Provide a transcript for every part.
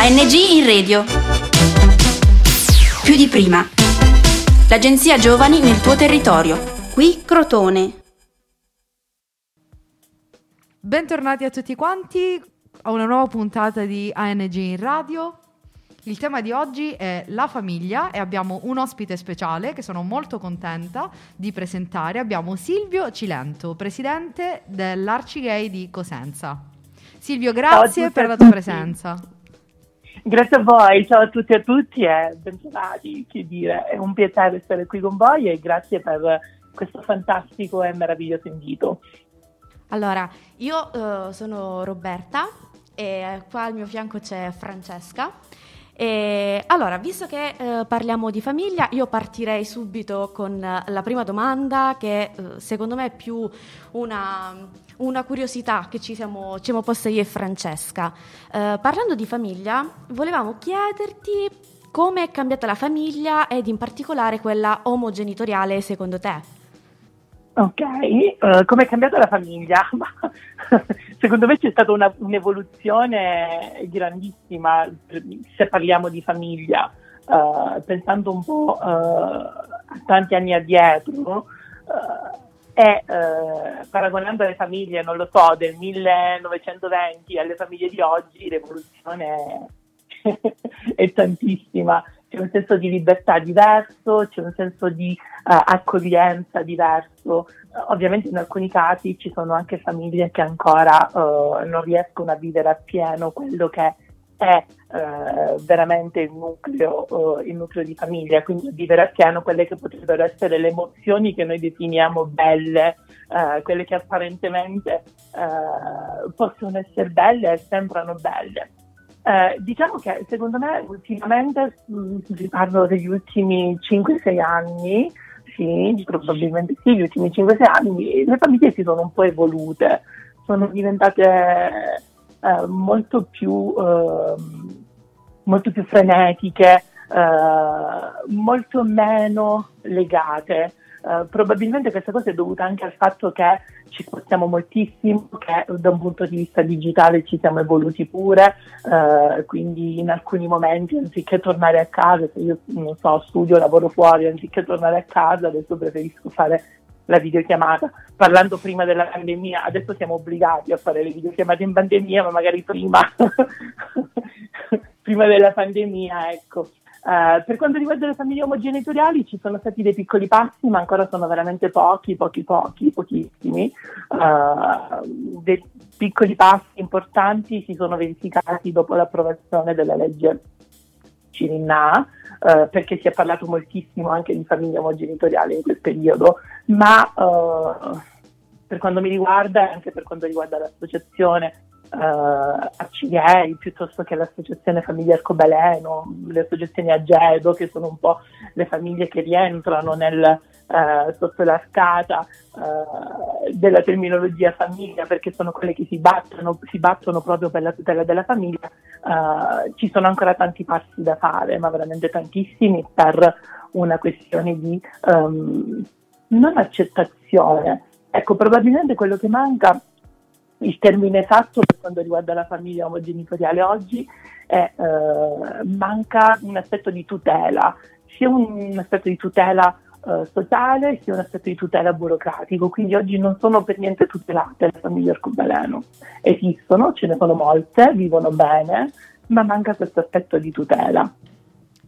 ANG in radio. Più di prima. L'agenzia Giovani nel tuo territorio. Qui Crotone. Bentornati a tutti quanti a una nuova puntata di ANG in radio. Il tema di oggi è la famiglia e abbiamo un ospite speciale che sono molto contenta di presentare. Abbiamo Silvio Cilento, presidente dell'Arcigay di Cosenza. Silvio, grazie per la tua presenza. Grazie a voi, ciao a tutti e a tutti e bentornati, che dire, è un piacere stare qui con voi e grazie per questo fantastico e meraviglioso invito. Allora, io uh, sono Roberta e qua al mio fianco c'è Francesca. E allora, visto che eh, parliamo di famiglia, io partirei subito con la prima domanda che eh, secondo me è più una, una curiosità che ci siamo, ci siamo poste io e Francesca. Eh, parlando di famiglia, volevamo chiederti come è cambiata la famiglia ed in particolare quella omogenitoriale secondo te. Ok, uh, come è cambiata la famiglia? Secondo me c'è stata una, un'evoluzione grandissima se parliamo di famiglia, uh, pensando un po' uh, a tanti anni addietro e paragonando le famiglie, non lo so, del 1920 alle famiglie di oggi, l'evoluzione è, è tantissima c'è un senso di libertà diverso, c'è un senso di uh, accoglienza diverso. Ovviamente in alcuni casi ci sono anche famiglie che ancora uh, non riescono a vivere appieno quello che è veramente il nucleo, il nucleo, di famiglia, quindi a vivere appieno quelle che potrebbero essere le emozioni che noi definiamo belle, quelle che apparentemente possono essere belle e sembrano belle. Eh, diciamo che secondo me ultimamente, mm, parlo degli ultimi 5-6 anni, sì, probabilmente sì, gli ultimi 5-6 anni, le famiglie si sono un po' evolute, sono diventate eh, molto, più, eh, molto più frenetiche, eh, molto meno legate. Uh, probabilmente questa cosa è dovuta anche al fatto che ci spostiamo moltissimo, che da un punto di vista digitale ci siamo evoluti pure, uh, quindi in alcuni momenti anziché tornare a casa, se io non so, studio, lavoro fuori, anziché tornare a casa adesso preferisco fare la videochiamata. Parlando prima della pandemia, adesso siamo obbligati a fare le videochiamate in pandemia, ma magari prima, prima della pandemia, ecco. Uh, per quanto riguarda le famiglie omogenitoriali ci sono stati dei piccoli passi, ma ancora sono veramente pochi, pochi, pochi, pochissimi. Uh, dei piccoli passi importanti si sono verificati dopo l'approvazione della legge Cirinna, uh, perché si è parlato moltissimo anche di famiglie omogenitoriali in quel periodo, ma per quanto mi riguarda e anche per quanto riguarda l'associazione uh, Arcighei piuttosto che l'associazione Famiglia Arcobaleno, le associazioni Agedo che sono un po' le famiglie che rientrano nel, uh, sotto l'arcata uh, della terminologia famiglia perché sono quelle che si battono, si battono proprio per la tutela della famiglia, ci sono ancora tanti passi da fare, ma veramente tantissimi per una questione di um, non accettazione. Ecco, probabilmente quello che manca il termine esatto per quanto riguarda la famiglia omogenitoriale oggi è eh, manca un aspetto di tutela, sia un aspetto di tutela eh, sociale sia un aspetto di tutela burocratico, quindi oggi non sono per niente tutelate le famiglie arcobaleno. Esistono, ce ne sono molte, vivono bene, ma manca questo aspetto di tutela.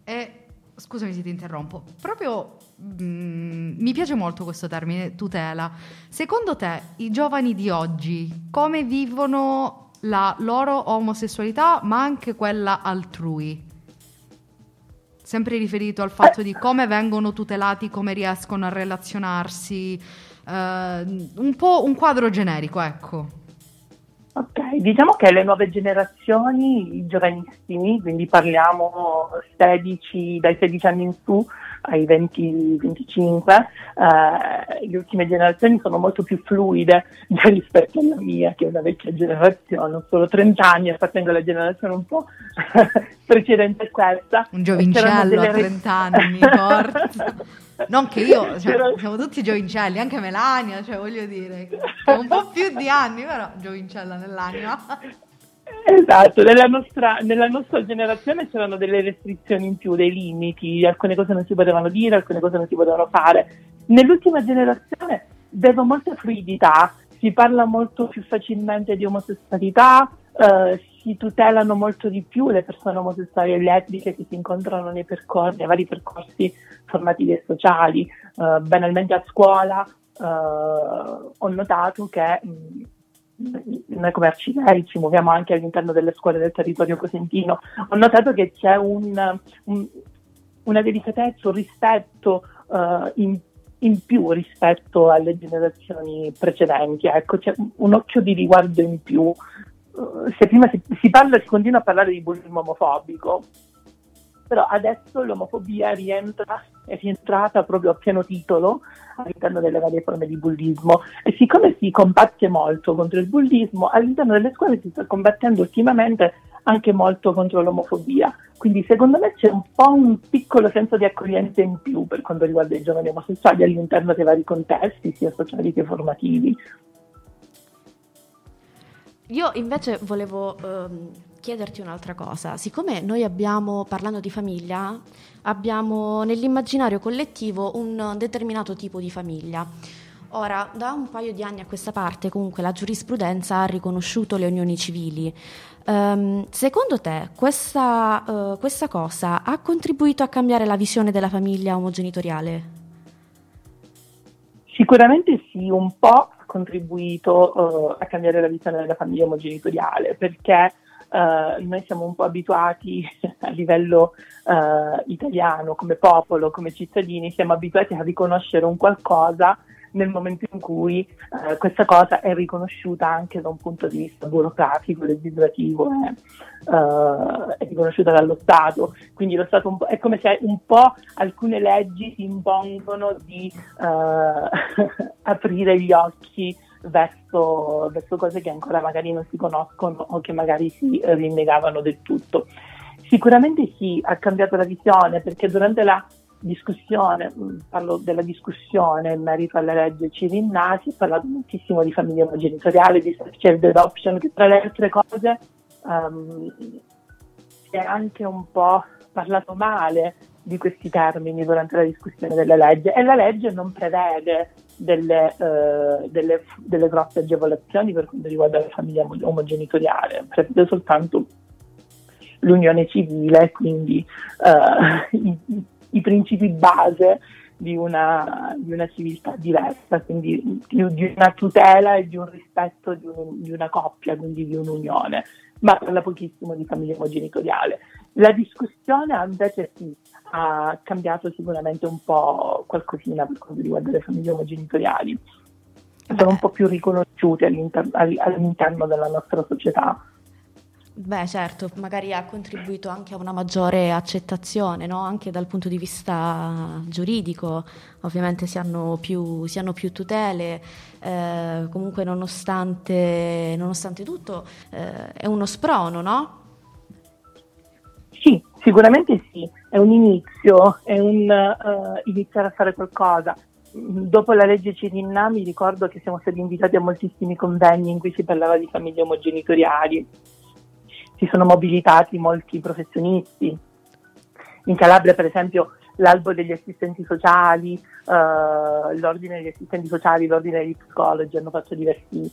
E scusami se ti interrompo, proprio mm, mi piace molto questo termine, tutela. Secondo te i giovani di oggi come vivono la loro omosessualità, ma anche quella altrui? Sempre riferito al fatto di come vengono tutelati, come riescono a relazionarsi, eh, un po' un quadro generico, ecco. Ok, diciamo che le nuove generazioni, i giovanissimi, quindi parliamo 16, dai 16 anni in su ai 20-25, eh, le ultime generazioni sono molto più fluide rispetto alla mia, che è una vecchia generazione, ho solo 30 anni, appartengo alla generazione un po' precedente a questa. Un giovincello a 30 anni, ricordo. Non che io, cioè, siamo tutti giovincelli, anche Melania, cioè voglio dire, un po' più di anni, però giovincella nell'anima. Esatto, nella nostra, nella nostra, generazione c'erano delle restrizioni in più, dei limiti, alcune cose non si potevano dire, alcune cose non si potevano fare. Nell'ultima generazione vedo molta fluidità, si parla molto più facilmente di omosessualità, eh, si tutelano molto di più le persone omosessuali e lesbiche che si incontrano nei percorsi, nei vari percorsi formativi e sociali. Eh, banalmente a scuola eh, ho notato che mh, noi come Arciveri ci muoviamo anche all'interno delle scuole del territorio cosentino, ho notato che c'è un, un, una delicatezza, un rispetto uh, in, in, più rispetto alle generazioni precedenti, ecco, c'è un occhio di riguardo in più. Uh, se prima si, si, parla, si continua a parlare di bullismo omofobico, però adesso l'omofobia rientra, è rientrata proprio a pieno titolo all'interno delle varie forme di bullismo e siccome si combatte molto contro il bullismo, all'interno delle scuole si sta combattendo ultimamente anche molto contro l'omofobia. Quindi secondo me c'è un po' un piccolo senso di accoglienza in più per quanto riguarda i giovani omosessuali all'interno dei vari contesti, sia sociali che formativi. Io invece volevo um, chiederti un'altra cosa. Siccome noi abbiamo, parlando di famiglia, abbiamo nell'immaginario collettivo un determinato tipo di famiglia. Ora, da un paio di anni a questa parte, comunque, la giurisprudenza ha riconosciuto le unioni civili. Um, secondo te, questa, uh, questa cosa ha contribuito a cambiare la visione della famiglia omogenitoriale? Sicuramente sì, un po' contribuito uh, a cambiare la visione della famiglia omogenitoriale perché uh, noi siamo un po' abituati a livello uh, italiano come popolo, come cittadini, siamo abituati a riconoscere un qualcosa nel momento in cui eh, questa cosa è riconosciuta anche da un punto di vista burocratico, legislativo, eh, è riconosciuta dallo Stato. Quindi lo Stato è come se un po' alcune leggi si impongono di eh, aprire gli occhi verso, verso, cose che ancora magari non si conoscono o che magari si rinnegavano del tutto. Sicuramente sì, ha cambiato la visione perché durante la discussione, mm, parlo della discussione in merito alle leggi Cirinna, si è parlato moltissimo di famiglia omogenitoriale, di child adoption, che tra le altre cose um, si è anche un po' parlato male di questi termini durante la discussione della legge e la legge non prevede delle, uh, delle, delle grosse agevolazioni per quanto riguarda la famiglia omogenitoriale, prevede soltanto l'unione civile, quindi uh, i principi base di una, di una civiltà diversa, quindi di, di, una tutela e di un rispetto di, un, di, una coppia, quindi di un'unione, ma parla pochissimo di famiglia omogenitoriale. La discussione invece sì, ha cambiato sicuramente un po' qualcosina per quanto riguarda le famiglie omogenitoriali, sono un po' più riconosciute all'inter- all'interno della nostra società. Beh, certo, magari ha contribuito anche a una maggiore accettazione, no? anche dal punto di vista giuridico, ovviamente si hanno più, si hanno più tutele, eh, comunque nonostante, nonostante tutto eh, è uno sprono, no? Sicuramente sì, è un inizio, è un uh, iniziare a fare qualcosa. Dopo la legge Cirinna mi ricordo che siamo stati invitati a moltissimi convegni in cui si parlava di famiglie omogenitoriali si sono mobilitati molti professionisti. In Calabria, per esempio, l'albo degli assistenti sociali, uh, l'ordine degli assistenti sociali, l'ordine degli psicologi hanno fatto diversi,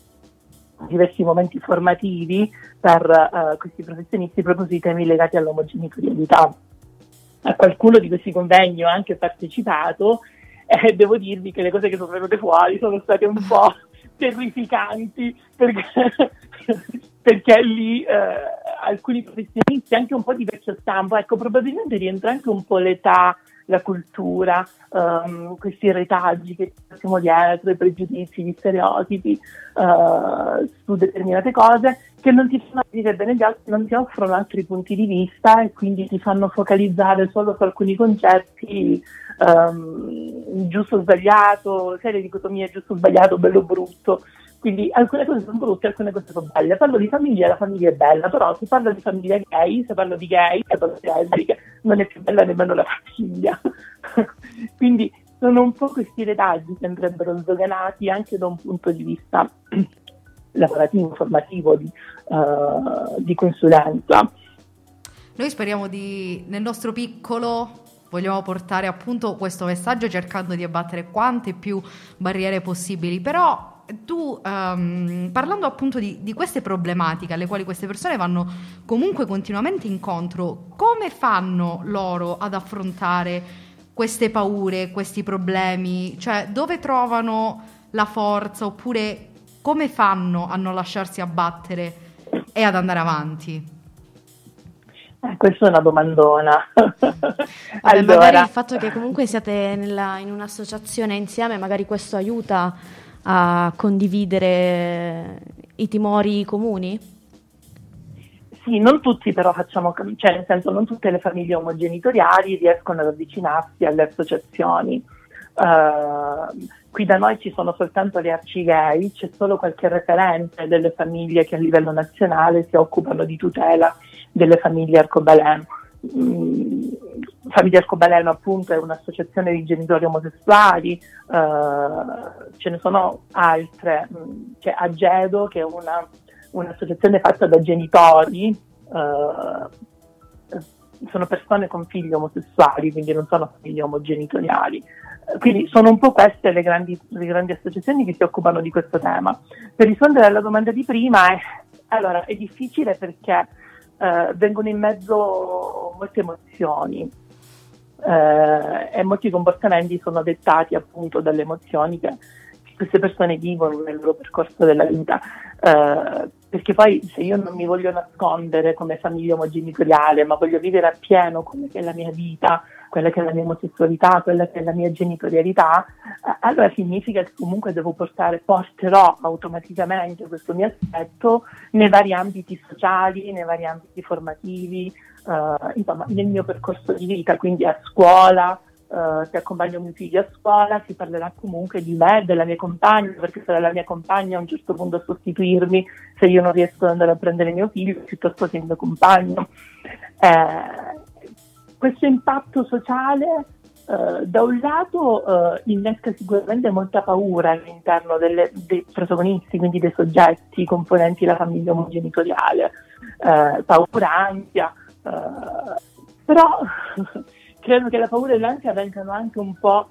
diversi momenti formativi per uh, questi professionisti proprio sui temi legati all'omogenitorialità. A qualcuno di questi convegni ho anche partecipato e devo dirvi che le cose che sono venute fuori sono state un po' terrificanti perché, perché lì eh, alcuni professionisti anche un po' di vecchio stampo, ecco probabilmente rientra anche un po' l'età, la cultura, um, questi retaggi che siamo dietro, i pregiudizi, gli stereotipi uh, su determinate cose che non ti fanno dire bene gli altri, non ti offrono altri punti di vista e quindi ti fanno focalizzare solo su alcuni concetti um, giusto o sbagliato, serie dicotomie giusto o sbagliato, bello o brutto. Quindi alcune cose sono brutte, alcune cose sono belle. Parlo di famiglia, la famiglia è bella, però se parlo di famiglia gay, se parlo di gay, se parlo di lesbiche, non è più bella nemmeno la famiglia. Quindi sono un po' questi retaggi che andrebbero sdoganati anche da un punto di vista lavorativo, formativo, di, uh, di consulenza. Noi speriamo di, nel nostro piccolo, vogliamo portare appunto questo messaggio cercando di abbattere quante più barriere possibili, però tu um, parlando appunto di, di, queste problematiche alle quali queste persone vanno comunque continuamente incontro, come fanno loro ad affrontare queste paure, questi problemi? Cioè dove trovano la forza oppure come fanno a non lasciarsi abbattere e ad andare avanti? Eh, questa è una domandona. Vabbè, allora... Magari il fatto che comunque siate nella, in un'associazione insieme, magari questo aiuta a condividere i timori comuni? Sì, non tutti però facciamo, cioè nel senso non tutte le famiglie omogenitoriali riescono ad avvicinarsi alle associazioni. Uh, qui da noi ci sono soltanto le arcigay, c'è solo qualche referente delle famiglie che a livello nazionale si occupano di tutela delle famiglie arcobaleno. Mm, Famiglia Arcobaleno appunto è un'associazione di genitori omosessuali, eh, ce ne sono altre, c'è Agedo che è una, un'associazione fatta da genitori, eh, sono persone con figli omosessuali, quindi non sono famiglie omogenitoriali. Quindi sono un po' queste le grandi, le grandi associazioni che si occupano di questo tema. Per rispondere alla domanda di prima, è, allora, è difficile perché eh, vengono in mezzo molte emozioni eh, e molti comportamenti sono dettati appunto dalle emozioni che, che queste persone vivono nel loro percorso della vita. Eh, perché poi se io non mi voglio nascondere come famiglia omogenitoriale, ma voglio vivere appieno quella che è la mia vita, quella che è la mia omosessualità, quella che è la mia genitorialità, allora significa che comunque devo portare, porterò automaticamente questo mio aspetto nei vari ambiti sociali, nei vari ambiti formativi, eh, insomma nel mio percorso di vita, quindi a scuola, Uh, se accompagno mio figlio a scuola si parlerà comunque di me, della mia compagna, perché sarà la mia compagna a un certo punto a sostituirmi se io non riesco ad andare a prendere mio figlio piuttosto che il mio compagno. Eh, questo impatto sociale Uh, da un lato uh, innesca sicuramente molta paura all'interno delle, dei protagonisti, quindi dei soggetti componenti della famiglia omogenitoriale, uh, paura, ansia, però credo che la paura e l'ansia vengano anche un po'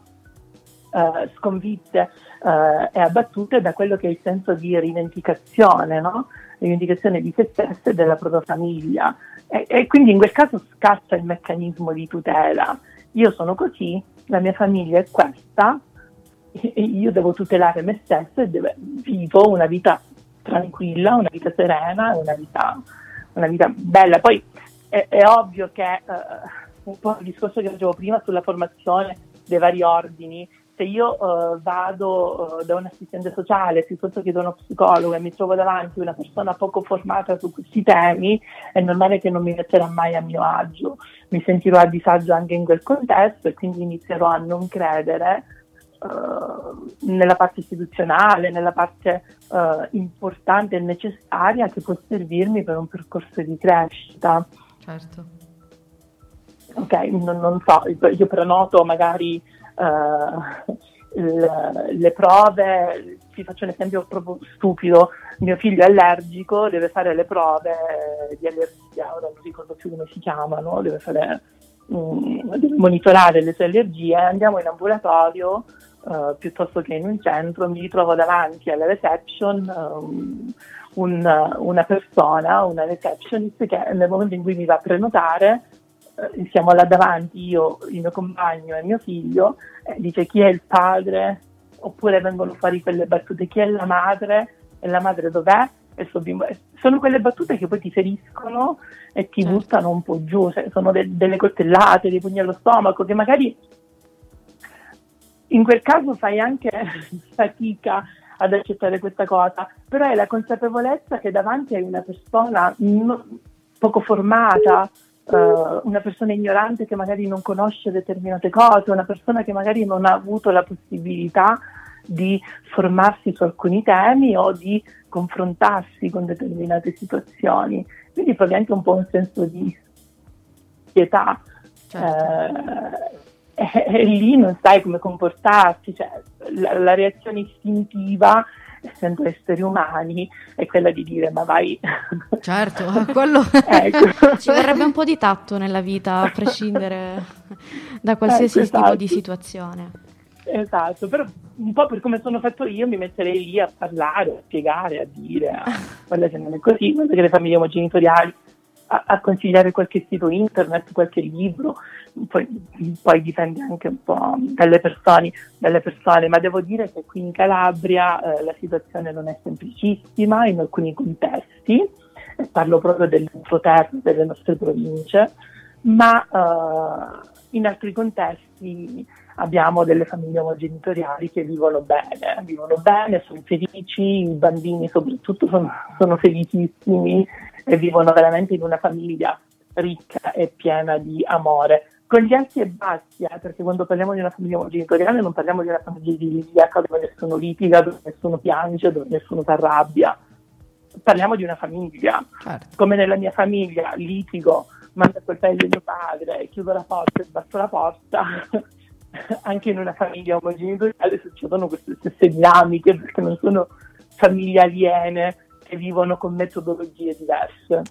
sconfitte e abbattute da quello che è il senso di rivendicazione, no? rivendicazione di se stessa e della propria famiglia. E, e quindi in quel caso scatta il meccanismo di tutela. Io sono così, la mia famiglia è questa, io devo tutelare me stesso e deve, vivo una vita tranquilla, una vita serena, una vita, una vita bella. Poi è, è ovvio che eh, un po' il discorso che facevo prima sulla formazione dei vari ordini, se io uh, vado uh, da un assistente sociale piuttosto che da uno psicologo e mi trovo davanti una persona poco formata su questi temi, è normale che non mi metterà mai a mio agio, mi sentirò a disagio anche in quel contesto e quindi inizierò a non credere uh, nella parte istituzionale, nella parte importante e necessaria che può servirmi per un percorso di crescita. Certo. Ok, non, non so, io prenoto magari uh, le, le prove, ti faccio un esempio proprio stupido, mio figlio è allergico, deve fare le prove di allergia, ora non ricordo più come si chiamano, deve, fare, um, deve monitorare le sue allergie, andiamo in ambulatorio uh, piuttosto che in un centro, mi ritrovo davanti alla reception um, un, una persona, una receptionist che nel momento in cui mi va a prenotare eh, siamo là davanti io, il mio compagno e mio figlio, eh, dice chi è il padre, oppure vengono fuori quelle battute, chi è la madre e la madre dov'è? E sono quelle battute che poi ti feriscono e ti certo. buttano un po' giù, cioè, sono de- delle coltellate, dei pugni allo stomaco che magari in quel caso fai anche fatica ad accettare questa cosa, però è la consapevolezza che davanti hai una persona non, poco formata, uh, una persona ignorante che magari non conosce determinate cose, una persona che magari non ha avuto la possibilità di formarsi su alcuni temi o di confrontarsi con determinate situazioni. Quindi provi anche un po' un senso di pietà. Certo. Eh, e, e, lì non sai come comportarsi, cioè, la, la reazione istintiva essendo esseri umani, è quella di dire ma vai. Certo, quello... ecco. Ci vorrebbe un po' di tatto nella vita, a prescindere da qualsiasi ecco, esatto. tipo di situazione. Esatto, però un po' per come sono fatto io mi metterei lì a parlare, a spiegare, a dire, guarda che non è così, guarda che le famiglie omogenitoriali, a, a consigliare qualche sito internet, qualche libro, poi, poi, dipende anche un po' dalle persone, dalle persone, ma devo dire che qui in Calabria eh, la situazione non è semplicissima in alcuni contesti, parlo proprio dell'introterra delle nostre province, ma eh, in altri contesti abbiamo delle famiglie omogenitoriali che vivono bene, vivono bene, sono felici, i bambini soprattutto sono, sono felicissimi e vivono veramente in una famiglia ricca e piena di amore. Con gli alti e bassi, eh, perché quando parliamo di una famiglia omogenitoriale non parliamo di una famiglia idilliaca dove nessuno litiga, dove nessuno piange, dove nessuno si arrabbia. Parliamo di una famiglia. Certo. Come nella mia famiglia litigo, mando a coltello mio padre, chiudo la porta e sbatto la porta, anche in una famiglia omogenitoriale succedono queste stesse dinamiche perché non sono famiglie aliene che vivono con metodologie diverse.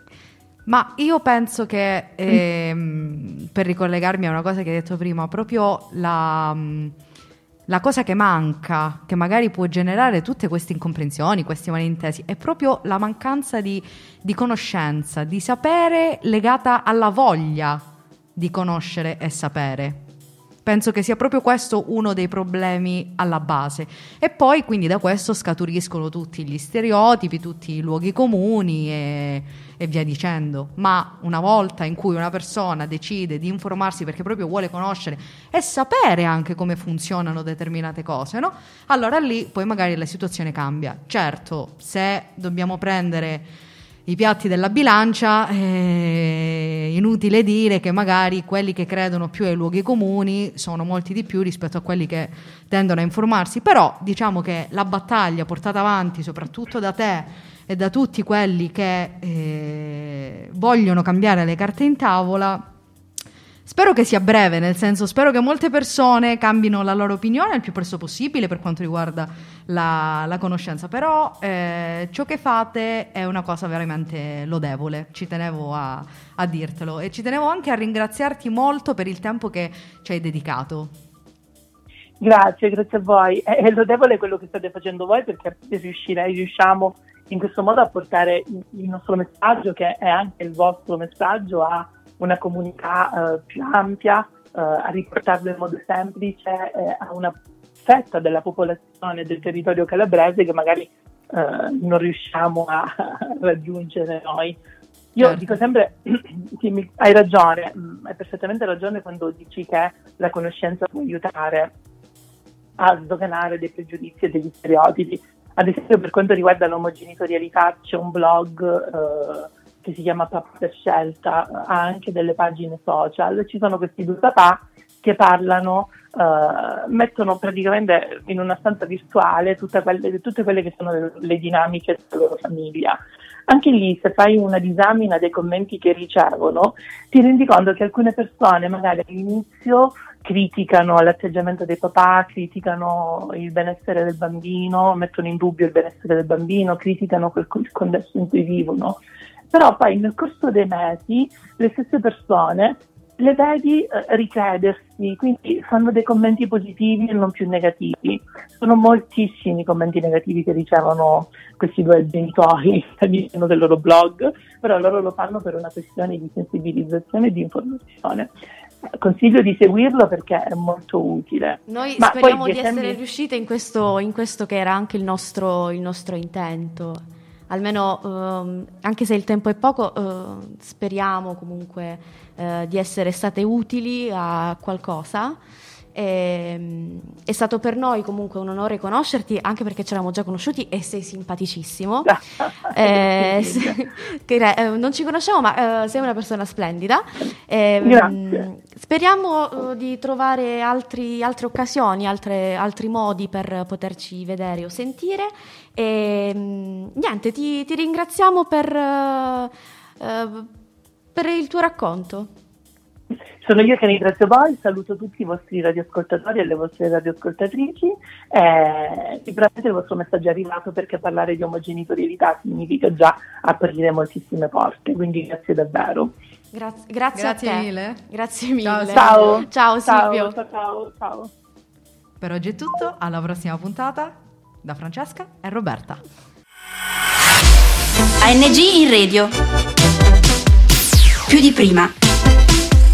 Ma io penso che, ehm, per ricollegarmi a una cosa che hai detto prima, proprio la, la, cosa che manca, che magari può generare tutte queste incomprensioni, questi malintesi, è proprio la mancanza di, di conoscenza, di sapere legata alla voglia di conoscere e sapere. Penso che sia proprio questo uno dei problemi alla base. E poi quindi da questo scaturiscono tutti gli stereotipi, tutti i luoghi comuni e, e via dicendo. Ma una volta in cui una persona decide di informarsi perché proprio vuole conoscere e sapere anche come funzionano determinate cose, no? Allora lì poi magari la situazione cambia. Certo, se dobbiamo prendere i piatti della bilancia, eh, inutile dire che magari quelli che credono più ai luoghi comuni sono molti di più rispetto a quelli che tendono a informarsi, però diciamo che la battaglia portata avanti soprattutto da te e da tutti quelli che eh, vogliono cambiare le carte in tavola Spero che sia breve, nel senso spero che molte persone cambino la loro opinione il più presto possibile per quanto riguarda la, la conoscenza, però eh, ciò che fate è una cosa veramente lodevole, ci tenevo a, a dirtelo e ci tenevo anche a ringraziarti molto per il tempo che ci hai dedicato. Grazie, grazie a voi. È, lodevole quello che state facendo voi perché riuscirei, riusciamo in questo modo a portare il nostro messaggio, che è anche il vostro messaggio, a una comunità eh, più ampia, eh, a riportarlo in modo semplice eh, a una fetta della popolazione del territorio calabrese che magari non riusciamo a, raggiungere noi. Io certo. dico sempre, sì, hai ragione, mm, hai perfettamente ragione quando dici che la conoscenza può aiutare a sdoganare dei pregiudizi e degli stereotipi. Ad esempio, per quanto riguarda l'omogenitorialità, c'è un blog eh, che si chiama Papà per scelta, ha anche delle pagine social. Ci sono questi due papà che parlano, uh, mettono praticamente in una stanza virtuale tutte quelle, tutte quelle che sono le, le, dinamiche della loro famiglia. Anche lì, se fai una disamina dei commenti che ricevono, ti rendi conto che alcune persone magari all'inizio criticano l'atteggiamento dei papà, criticano il benessere del bambino, mettono in dubbio il benessere del bambino, criticano quel, il contesto in cui vivono però poi nel corso dei mesi le stesse persone le vedi eh, ricredersi, quindi fanno dei commenti positivi e non più negativi. Sono moltissimi i commenti negativi che ricevono questi due genitori all'interno del loro blog, però loro lo fanno per una questione di sensibilizzazione e di informazione. Consiglio di seguirlo perché è molto utile. Noi Ma speriamo di essere riuscite in questo, in questo, che era anche il nostro, il nostro intento almeno ehm, anche se il tempo è poco, eh, speriamo comunque eh, di essere state utili a qualcosa. E, ehm, è stato per noi comunque un onore conoscerti, anche perché ci eravamo già conosciuti e sei simpaticissimo. eh, se, che, eh, non ci conosciamo, ma eh, sei una persona splendida. Eh, speriamo eh, di trovare altri, altre occasioni, altre, altri modi per poterci vedere o sentire. E mm, niente, ti, ti ringraziamo per, per il tuo racconto. Sono io che ringrazio voi, saluto tutti i vostri radioascoltatori e le vostre radioascoltatrici. Eh, sicuramente il vostro messaggio è arrivato perché parlare di omogenitorialità significa già aprire moltissime porte, quindi grazie davvero. Grazie, grazie, Grazie a te. mille. Grazie mille. Ciao, Ciao. Ciao Silvio. Ciao, ciao, ciao. Per oggi è tutto, alla prossima puntata da Francesca e Roberta. ANG in radio. Più di prima.